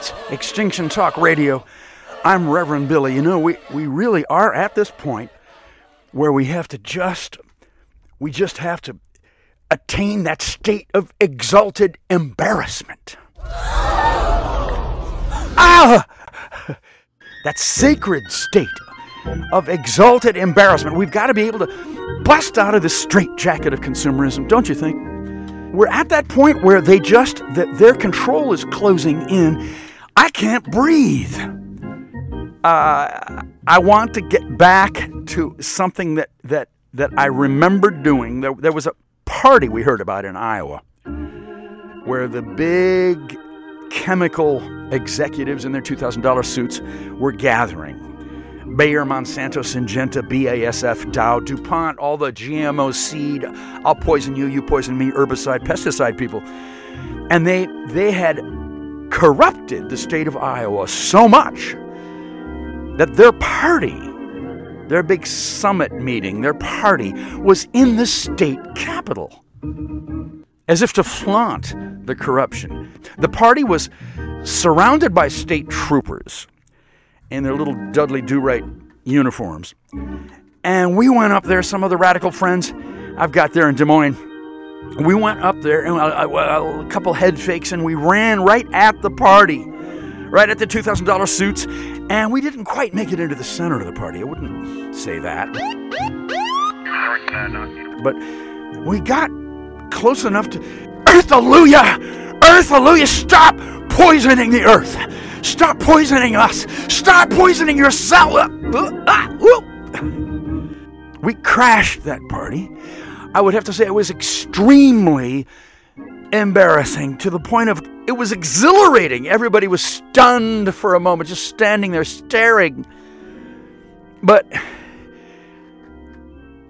It's Extinction Talk Radio. I'm Reverend Billy. You know, we, we really are at this point where we have to just, we just have to attain that state of exalted embarrassment. Ah! That sacred state of exalted embarrassment. We've got to be able to bust out of the straitjacket of consumerism, don't you think? We're at that point where they just, that their control is closing in. I can't breathe. Uh, I want to get back to something that, that, that I remember doing. There, there was a party we heard about in Iowa where the big chemical executives in their $2,000 suits were gathering. Bayer, Monsanto, Syngenta, BASF, Dow, DuPont, all the GMO seed, I'll poison you, you poison me, herbicide, pesticide people. And they, they had corrupted the state of Iowa so much that their party, their big summit meeting, their party was in the state capitol as if to flaunt the corruption. The party was surrounded by state troopers in their little Dudley Do Right uniforms. And we went up there, some of the radical friends I've got there in Des Moines. We went up there, and uh, uh, a, a, a couple head fakes, and we ran right at the party, right at the $2,000 suits. And we didn't quite make it into the center of the party. I wouldn't say that. But we got close enough to. Earth, hallelujah! Earth, hallelujah! Stop poisoning the earth! Stop poisoning us! Stop poisoning yourself! Uh, we crashed that party. I would have to say it was extremely embarrassing to the point of it was exhilarating. Everybody was stunned for a moment, just standing there staring. But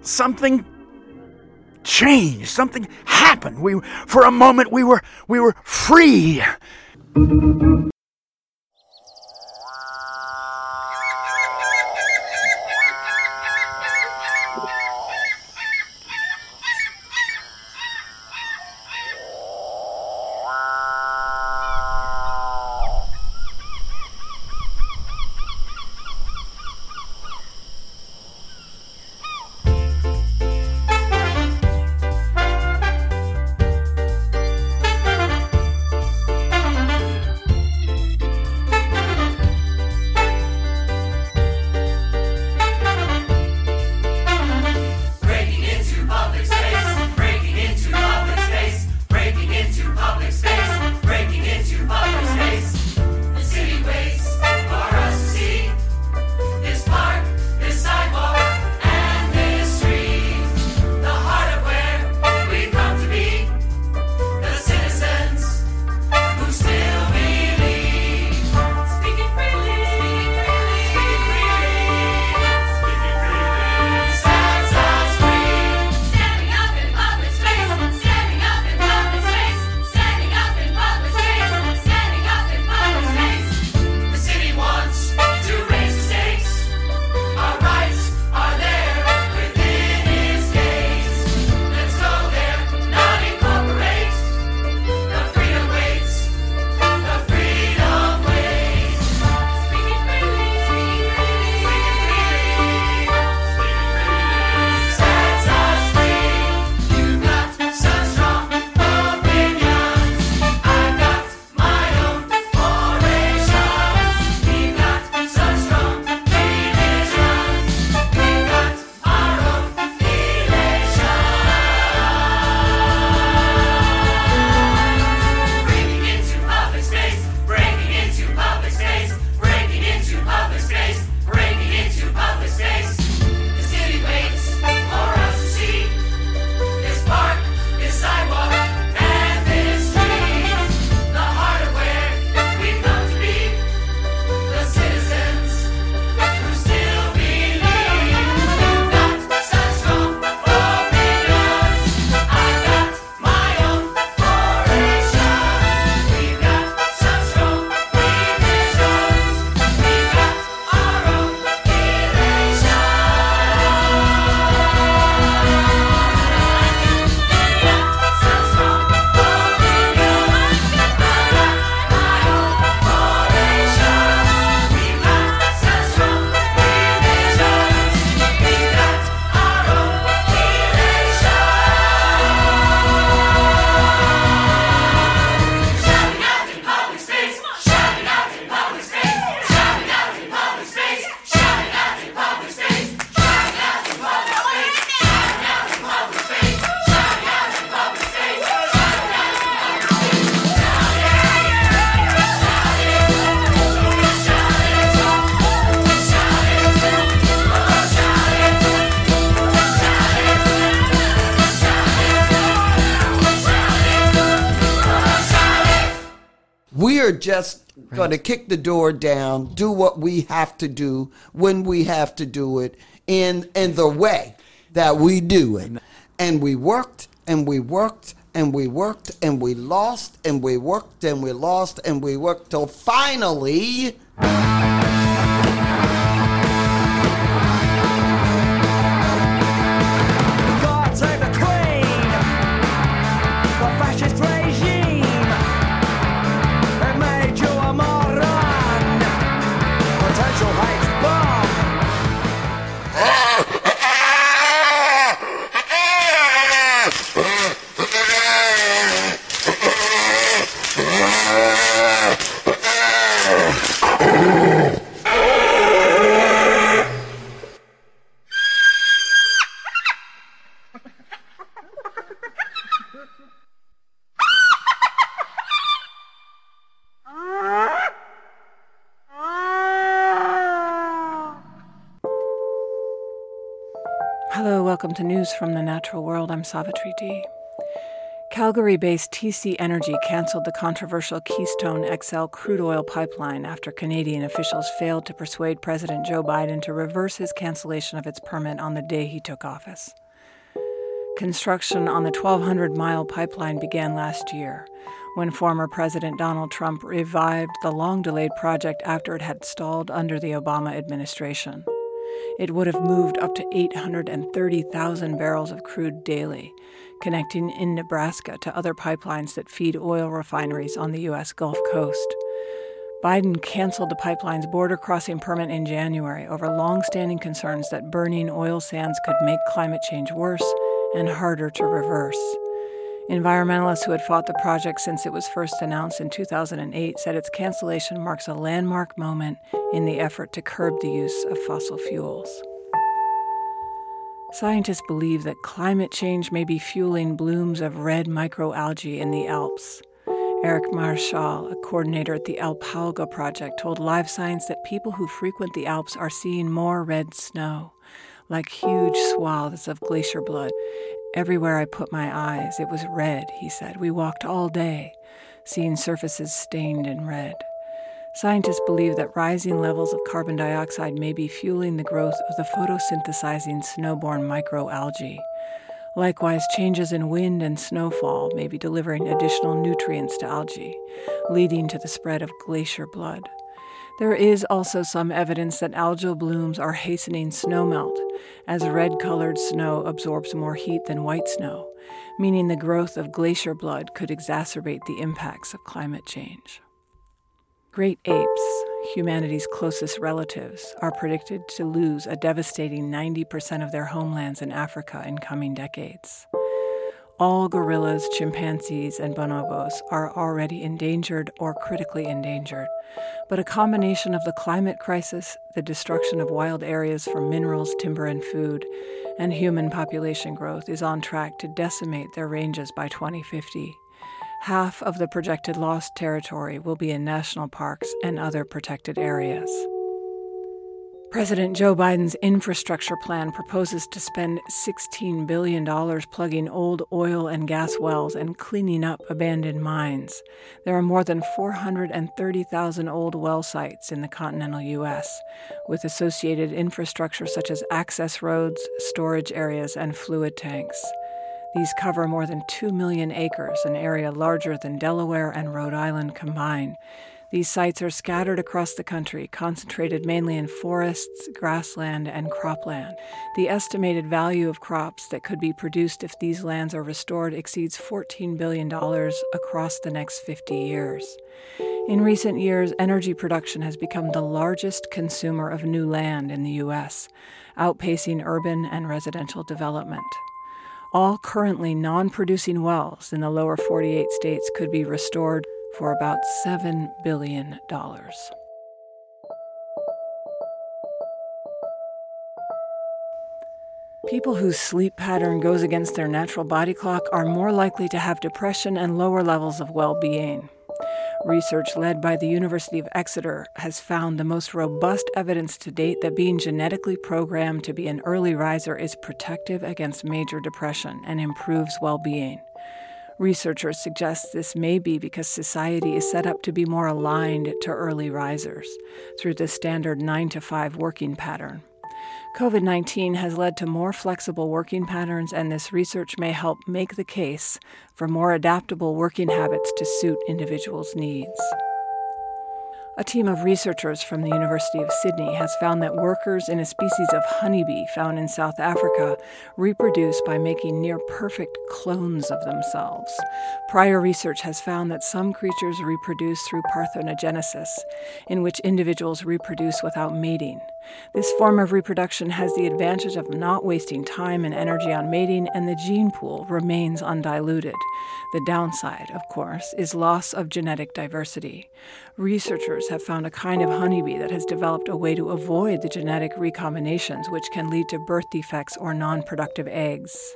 something changed. Something happened. We, for a moment, we were we were free. Just right. going to kick the door down, do what we have to do when we have to do it in in the way that we do it. And we worked and we worked and we worked and we lost and we worked and we lost and we worked till finally welcome to News from the Natural World. I'm Savitri D. Calgary based TC Energy canceled the controversial Keystone XL crude oil pipeline after Canadian officials failed to persuade President Joe Biden to reverse his cancellation of its permit on the day he took office. Construction on the 1,200 mile pipeline began last year when former President Donald Trump revived the long delayed project after it had stalled under the Obama administration it would have moved up to 830,000 barrels of crude daily, connecting in Nebraska to other pipelines that feed oil refineries on the U.S. Gulf Coast. Biden canceled the pipeline's border crossing permit in January over long standing concerns that burning oil sands could make climate change worse and harder to reverse. Environmentalists who had fought the project since it was first announced in 2008 said its cancellation marks a landmark moment in the effort to curb the use of fossil fuels. Scientists believe that climate change may be fueling blooms of red microalgae in the Alps. Eric Marshall, a coordinator at the Alpalga Project, told Live Science that people who frequent the Alps are seeing more red snow, like huge swaths of glacier blood, Everywhere I put my eyes, it was red, he said. We walked all day, seeing surfaces stained in red. Scientists believe that rising levels of carbon dioxide may be fueling the growth of the photosynthesizing snowborn microalgae. Likewise, changes in wind and snowfall may be delivering additional nutrients to algae, leading to the spread of glacier blood. There is also some evidence that algal blooms are hastening snowmelt, as red colored snow absorbs more heat than white snow, meaning the growth of glacier blood could exacerbate the impacts of climate change. Great apes, humanity's closest relatives, are predicted to lose a devastating 90% of their homelands in Africa in coming decades. All gorillas, chimpanzees, and bonobos are already endangered or critically endangered, but a combination of the climate crisis, the destruction of wild areas for minerals, timber, and food, and human population growth is on track to decimate their ranges by 2050. Half of the projected lost territory will be in national parks and other protected areas. President Joe Biden's infrastructure plan proposes to spend $16 billion plugging old oil and gas wells and cleaning up abandoned mines. There are more than 430,000 old well sites in the continental U.S., with associated infrastructure such as access roads, storage areas, and fluid tanks. These cover more than 2 million acres, an area larger than Delaware and Rhode Island combined these sites are scattered across the country, concentrated mainly in forests, grassland, and cropland. The estimated value of crops that could be produced if these lands are restored exceeds $14 billion across the next 50 years. In recent years, energy production has become the largest consumer of new land in the U.S., outpacing urban and residential development. All currently non producing wells in the lower 48 states could be restored for about $7 billion. People whose sleep pattern goes against their natural body clock are more likely to have depression and lower levels of well being. Research led by the University of Exeter has found the most robust evidence to date that being genetically programmed to be an early riser is protective against major depression and improves well being. Researchers suggest this may be because society is set up to be more aligned to early risers through the standard 9 to 5 working pattern. COVID 19 has led to more flexible working patterns, and this research may help make the case for more adaptable working habits to suit individuals' needs. A team of researchers from the University of Sydney has found that workers in a species of honeybee found in South Africa reproduce by making near perfect clones of themselves. Prior research has found that some creatures reproduce through parthenogenesis, in which individuals reproduce without mating. This form of reproduction has the advantage of not wasting time and energy on mating, and the gene pool remains undiluted. The downside, of course, is loss of genetic diversity. Researchers have found a kind of honeybee that has developed a way to avoid the genetic recombinations, which can lead to birth defects or non productive eggs.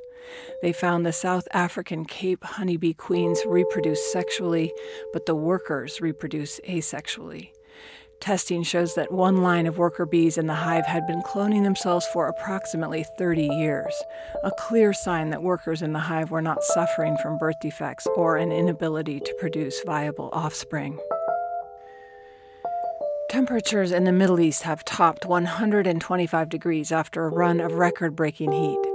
They found the South African Cape honeybee queens reproduce sexually, but the workers reproduce asexually. Testing shows that one line of worker bees in the hive had been cloning themselves for approximately 30 years, a clear sign that workers in the hive were not suffering from birth defects or an inability to produce viable offspring. Temperatures in the Middle East have topped 125 degrees after a run of record breaking heat.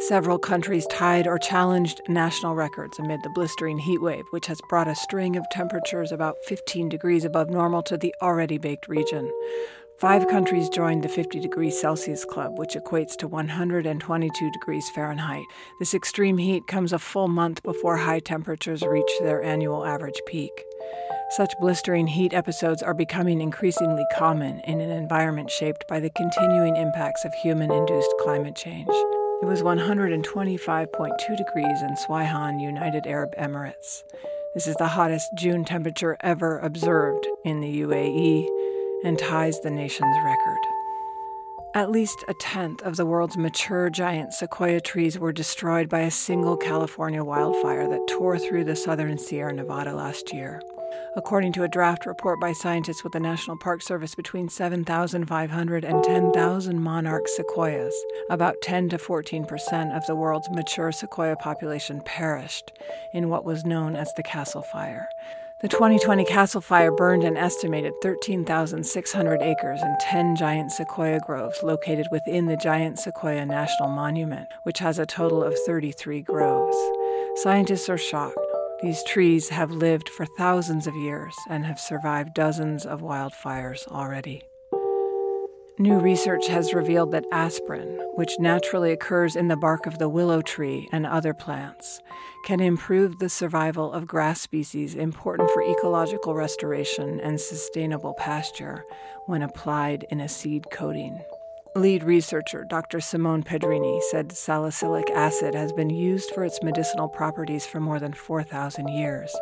Several countries tied or challenged national records amid the blistering heat wave, which has brought a string of temperatures about 15 degrees above normal to the already baked region. Five countries joined the 50 degrees Celsius Club, which equates to 122 degrees Fahrenheit. This extreme heat comes a full month before high temperatures reach their annual average peak. Such blistering heat episodes are becoming increasingly common in an environment shaped by the continuing impacts of human induced climate change. It was 125.2 degrees in Sweihan, United Arab Emirates. This is the hottest June temperature ever observed in the UAE and ties the nation's record. At least a tenth of the world's mature giant sequoia trees were destroyed by a single California wildfire that tore through the southern Sierra Nevada last year. According to a draft report by scientists with the National Park Service, between 7,500 and 10,000 monarch sequoias, about 10 to 14 percent of the world's mature sequoia population, perished in what was known as the Castle Fire. The 2020 Castle Fire burned an estimated 13,600 acres and 10 giant sequoia groves located within the Giant Sequoia National Monument, which has a total of 33 groves. Scientists are shocked. These trees have lived for thousands of years and have survived dozens of wildfires already. New research has revealed that aspirin, which naturally occurs in the bark of the willow tree and other plants, can improve the survival of grass species important for ecological restoration and sustainable pasture when applied in a seed coating. Lead researcher Dr. Simone Pedrini said salicylic acid has been used for its medicinal properties for more than 4,000 years,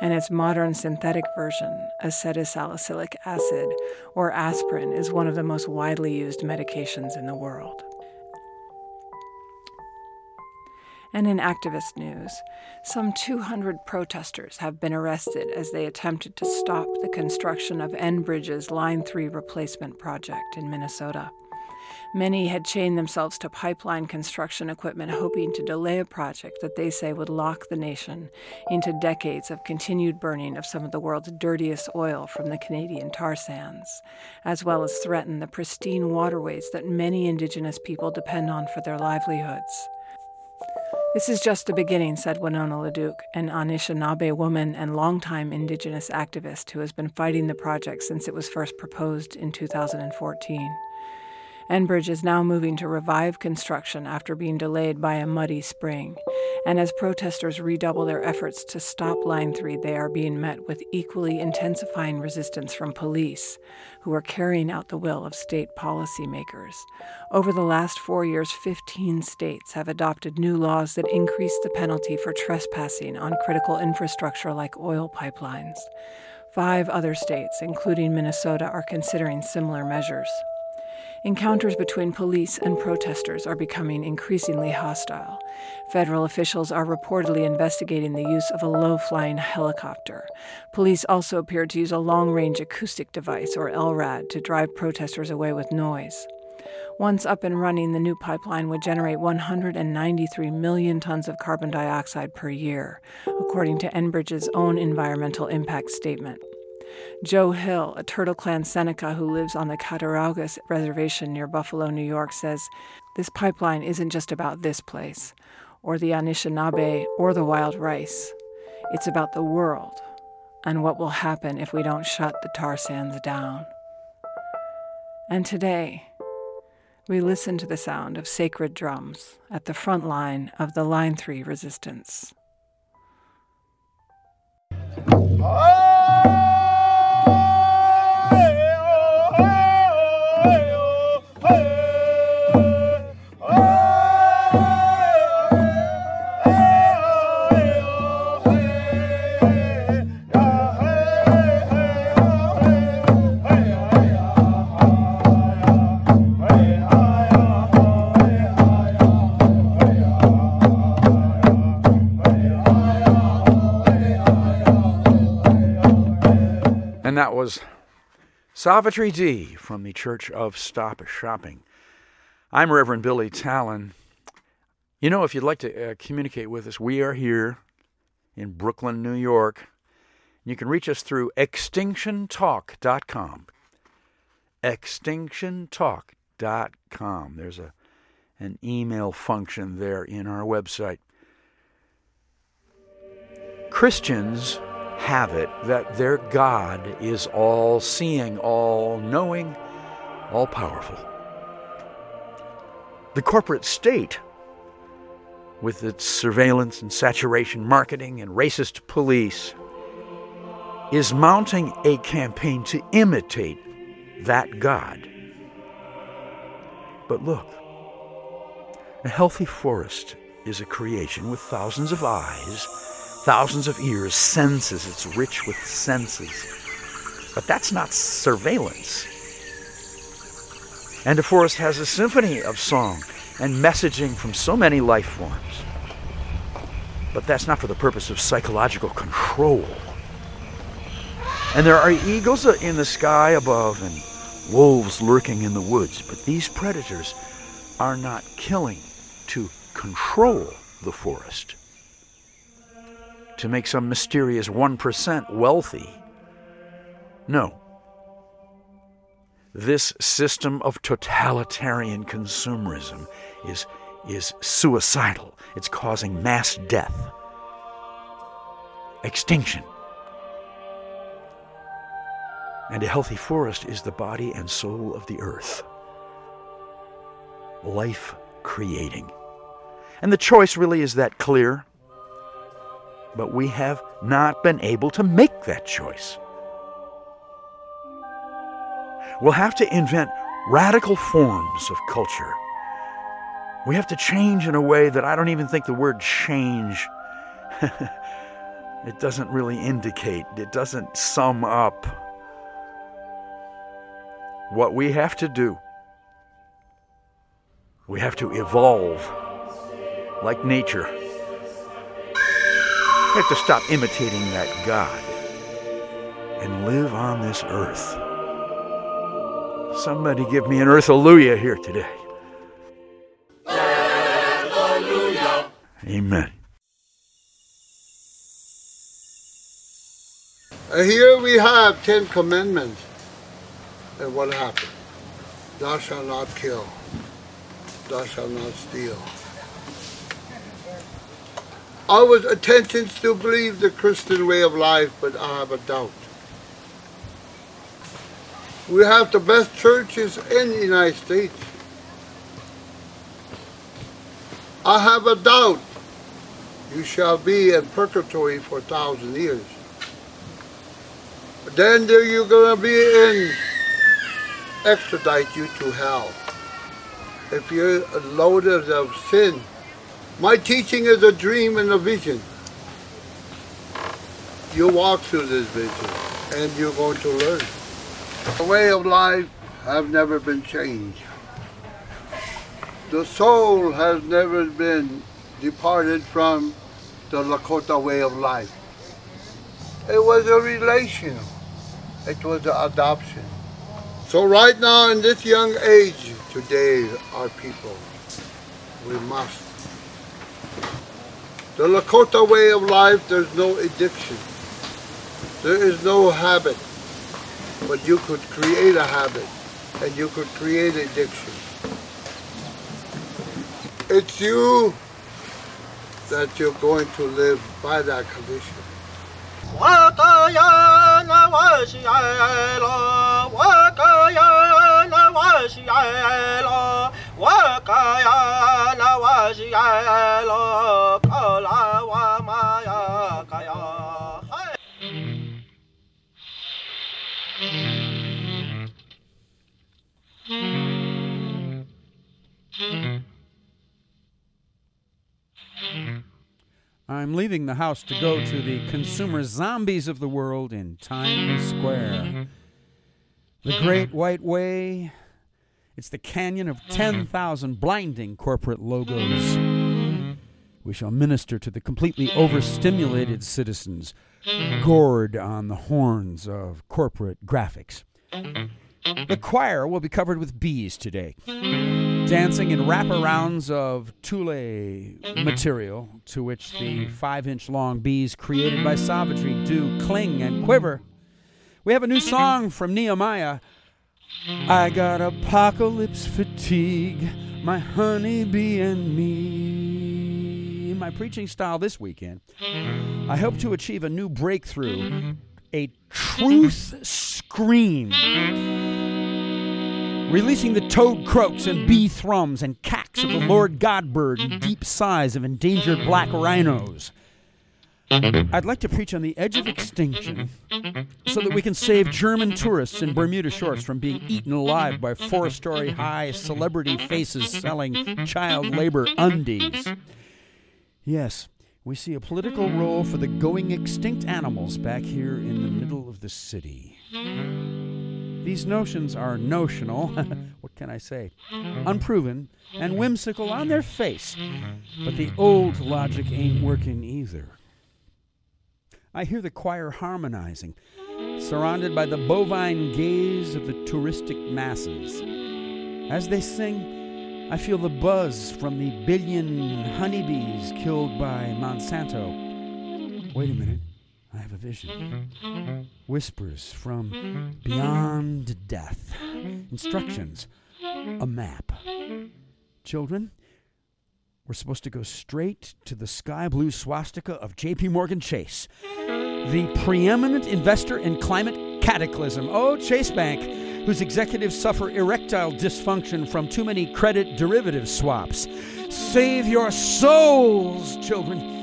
and its modern synthetic version, acetylsalicylic acid, or aspirin, is one of the most widely used medications in the world. And in activist news, some 200 protesters have been arrested as they attempted to stop the construction of Enbridge's Line 3 replacement project in Minnesota. Many had chained themselves to pipeline construction equipment, hoping to delay a project that they say would lock the nation into decades of continued burning of some of the world's dirtiest oil from the Canadian tar sands, as well as threaten the pristine waterways that many Indigenous people depend on for their livelihoods. This is just the beginning, said Winona LaDuke, an Anishinaabe woman and longtime Indigenous activist who has been fighting the project since it was first proposed in 2014. Enbridge is now moving to revive construction after being delayed by a muddy spring. And as protesters redouble their efforts to stop Line 3, they are being met with equally intensifying resistance from police, who are carrying out the will of state policymakers. Over the last four years, 15 states have adopted new laws that increase the penalty for trespassing on critical infrastructure like oil pipelines. Five other states, including Minnesota, are considering similar measures. Encounters between police and protesters are becoming increasingly hostile. Federal officials are reportedly investigating the use of a low flying helicopter. Police also appear to use a long range acoustic device, or LRAD, to drive protesters away with noise. Once up and running, the new pipeline would generate 193 million tons of carbon dioxide per year, according to Enbridge's own environmental impact statement. Joe Hill, a Turtle Clan Seneca who lives on the Cattaraugus Reservation near Buffalo, New York, says this pipeline isn't just about this place, or the Anishinaabe, or the wild rice. It's about the world and what will happen if we don't shut the tar sands down. And today, we listen to the sound of sacred drums at the front line of the Line 3 resistance. Was Savitri D from the Church of Stop Shopping. I'm Reverend Billy Talen. You know, if you'd like to uh, communicate with us, we are here in Brooklyn, New York. You can reach us through extinctiontalk.com. Extinctiontalk.com. There's a an email function there in our website. Christians have it that their God is all seeing, all knowing, all powerful. The corporate state, with its surveillance and saturation marketing and racist police, is mounting a campaign to imitate that God. But look, a healthy forest is a creation with thousands of eyes thousands of ears, senses. It's rich with senses. But that's not surveillance. And the forest has a symphony of song and messaging from so many life forms. But that's not for the purpose of psychological control. And there are eagles in the sky above and wolves lurking in the woods, but these predators are not killing to control the forest to make some mysterious 1% wealthy. No. This system of totalitarian consumerism is, is suicidal. It's causing mass death, extinction. And a healthy forest is the body and soul of the earth, life creating. And the choice really is that clear but we have not been able to make that choice. We'll have to invent radical forms of culture. We have to change in a way that I don't even think the word change it doesn't really indicate, it doesn't sum up what we have to do. We have to evolve like nature. We have to stop imitating that God and live on this earth. Somebody give me an earth hallelujah here today. Amen. Uh, here we have Ten Commandments. And what happened? Thou shalt not kill. Thou shalt not steal. I was attempting to believe the Christian way of life, but I have a doubt. We have the best churches in the United States. I have a doubt. You shall be in purgatory for a thousand years. Then there you're going to be in, extradite you to hell. If you're loaded of sin, my teaching is a dream and a vision. You walk through this vision and you're going to learn. The way of life have never been changed. The soul has never been departed from the Lakota way of life. It was a relation. It was an adoption. So right now in this young age, today, our people, we must. The Lakota way of life, there's no addiction. There is no habit. But you could create a habit and you could create addiction. It's you that you're going to live by that condition. I'm leaving the house to go to the consumer zombies of the world in Times Square. The Great White Way. It's the canyon of 10,000 blinding corporate logos. We shall minister to the completely overstimulated citizens, gored on the horns of corporate graphics. The choir will be covered with bees today dancing in wraparounds of tulle mm-hmm. material to which the mm-hmm. five inch long bees created by mm-hmm. savagery do cling and quiver. We have a new song from Nehemiah. I got apocalypse fatigue, my honeybee and me. In my preaching style this weekend, I hope to achieve a new breakthrough, a truth scream releasing the toad croaks and bee thrums and cacks of the mm-hmm. Lord God bird and deep sighs of endangered black rhinos. I'd like to preach on the edge of extinction so that we can save German tourists in Bermuda shorts from being eaten alive by four story high celebrity faces selling child labor undies. Yes, we see a political role for the going extinct animals back here in the middle of the city. These notions are notional, what can I say? Unproven and whimsical on their face. But the old logic ain't working either. I hear the choir harmonizing, surrounded by the bovine gaze of the touristic masses. As they sing, I feel the buzz from the billion honeybees killed by Monsanto. Wait a minute. I have a vision. Whispers from beyond death. Instructions. A map. Children, we're supposed to go straight to the sky blue swastika of JP Morgan Chase, the preeminent investor in climate cataclysm. Oh, Chase Bank, whose executives suffer erectile dysfunction from too many credit derivative swaps. Save your souls, children.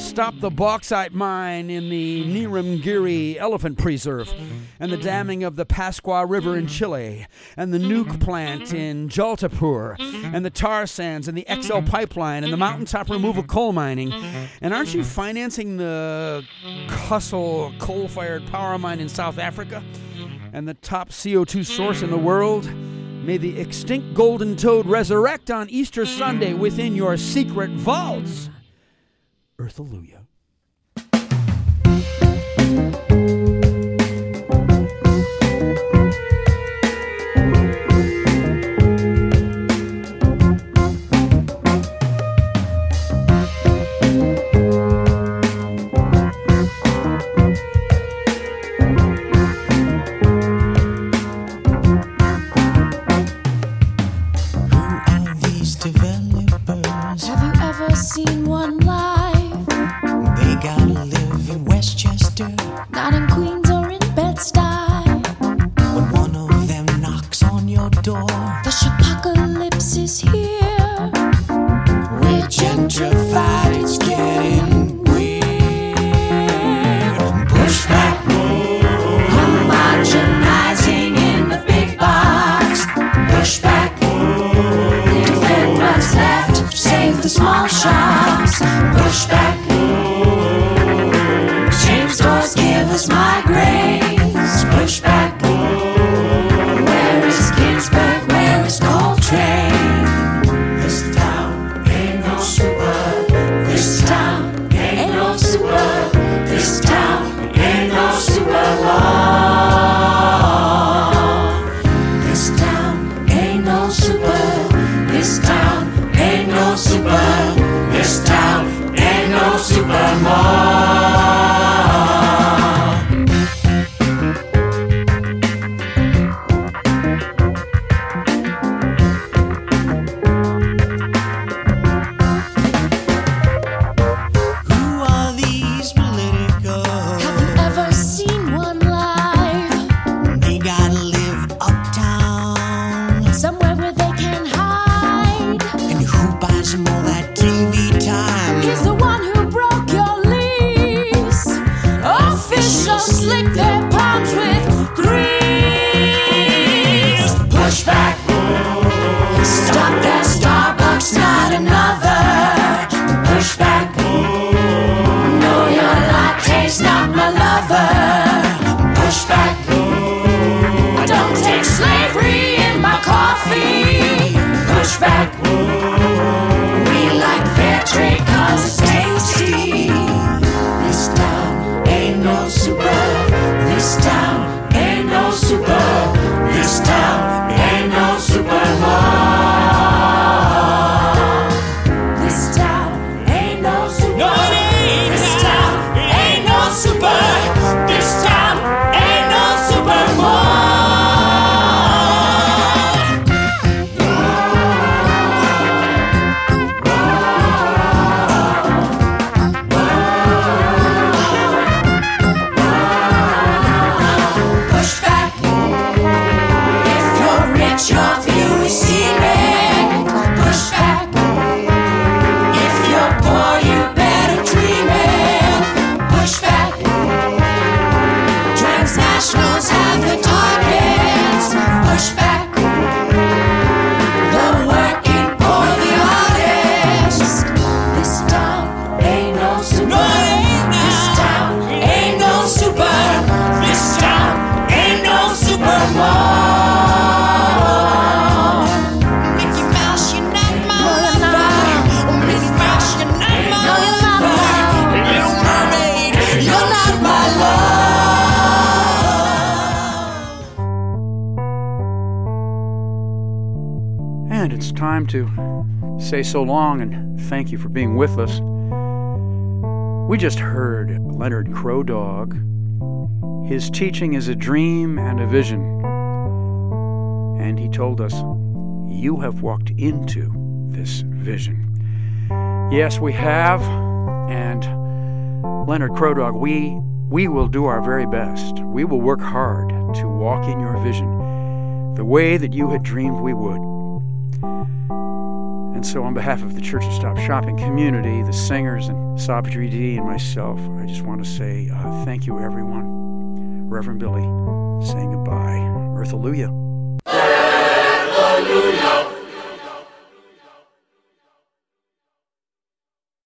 Stop the bauxite mine in the Niyamgiri Elephant Preserve, and the damming of the Pascua River in Chile, and the nuke plant in Jaitapur, and the tar sands, and the XL pipeline, and the mountaintop removal coal mining. And aren't you financing the Kusile coal fired power mine in South Africa? And the top CO2 source in the world? May the extinct golden toad resurrect on Easter Sunday within your secret vaults. Earthalujah. It's not another pushback. No, your latte's not my lover. Pushback. I Don't take slavery in my coffee. Pushback. Time to say so long and thank you for being with us. We just heard Leonard Crow Dog. His teaching is a dream and a vision. And he told us, You have walked into this vision. Yes, we have. And Leonard Crow Dog, we, we will do our very best. We will work hard to walk in your vision the way that you had dreamed we would. And so, on behalf of the Church of Stop Shopping community, the singers, and Savitri D, and myself, I just want to say uh, thank you, everyone. Reverend Billy saying goodbye. Earth.